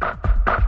Bye.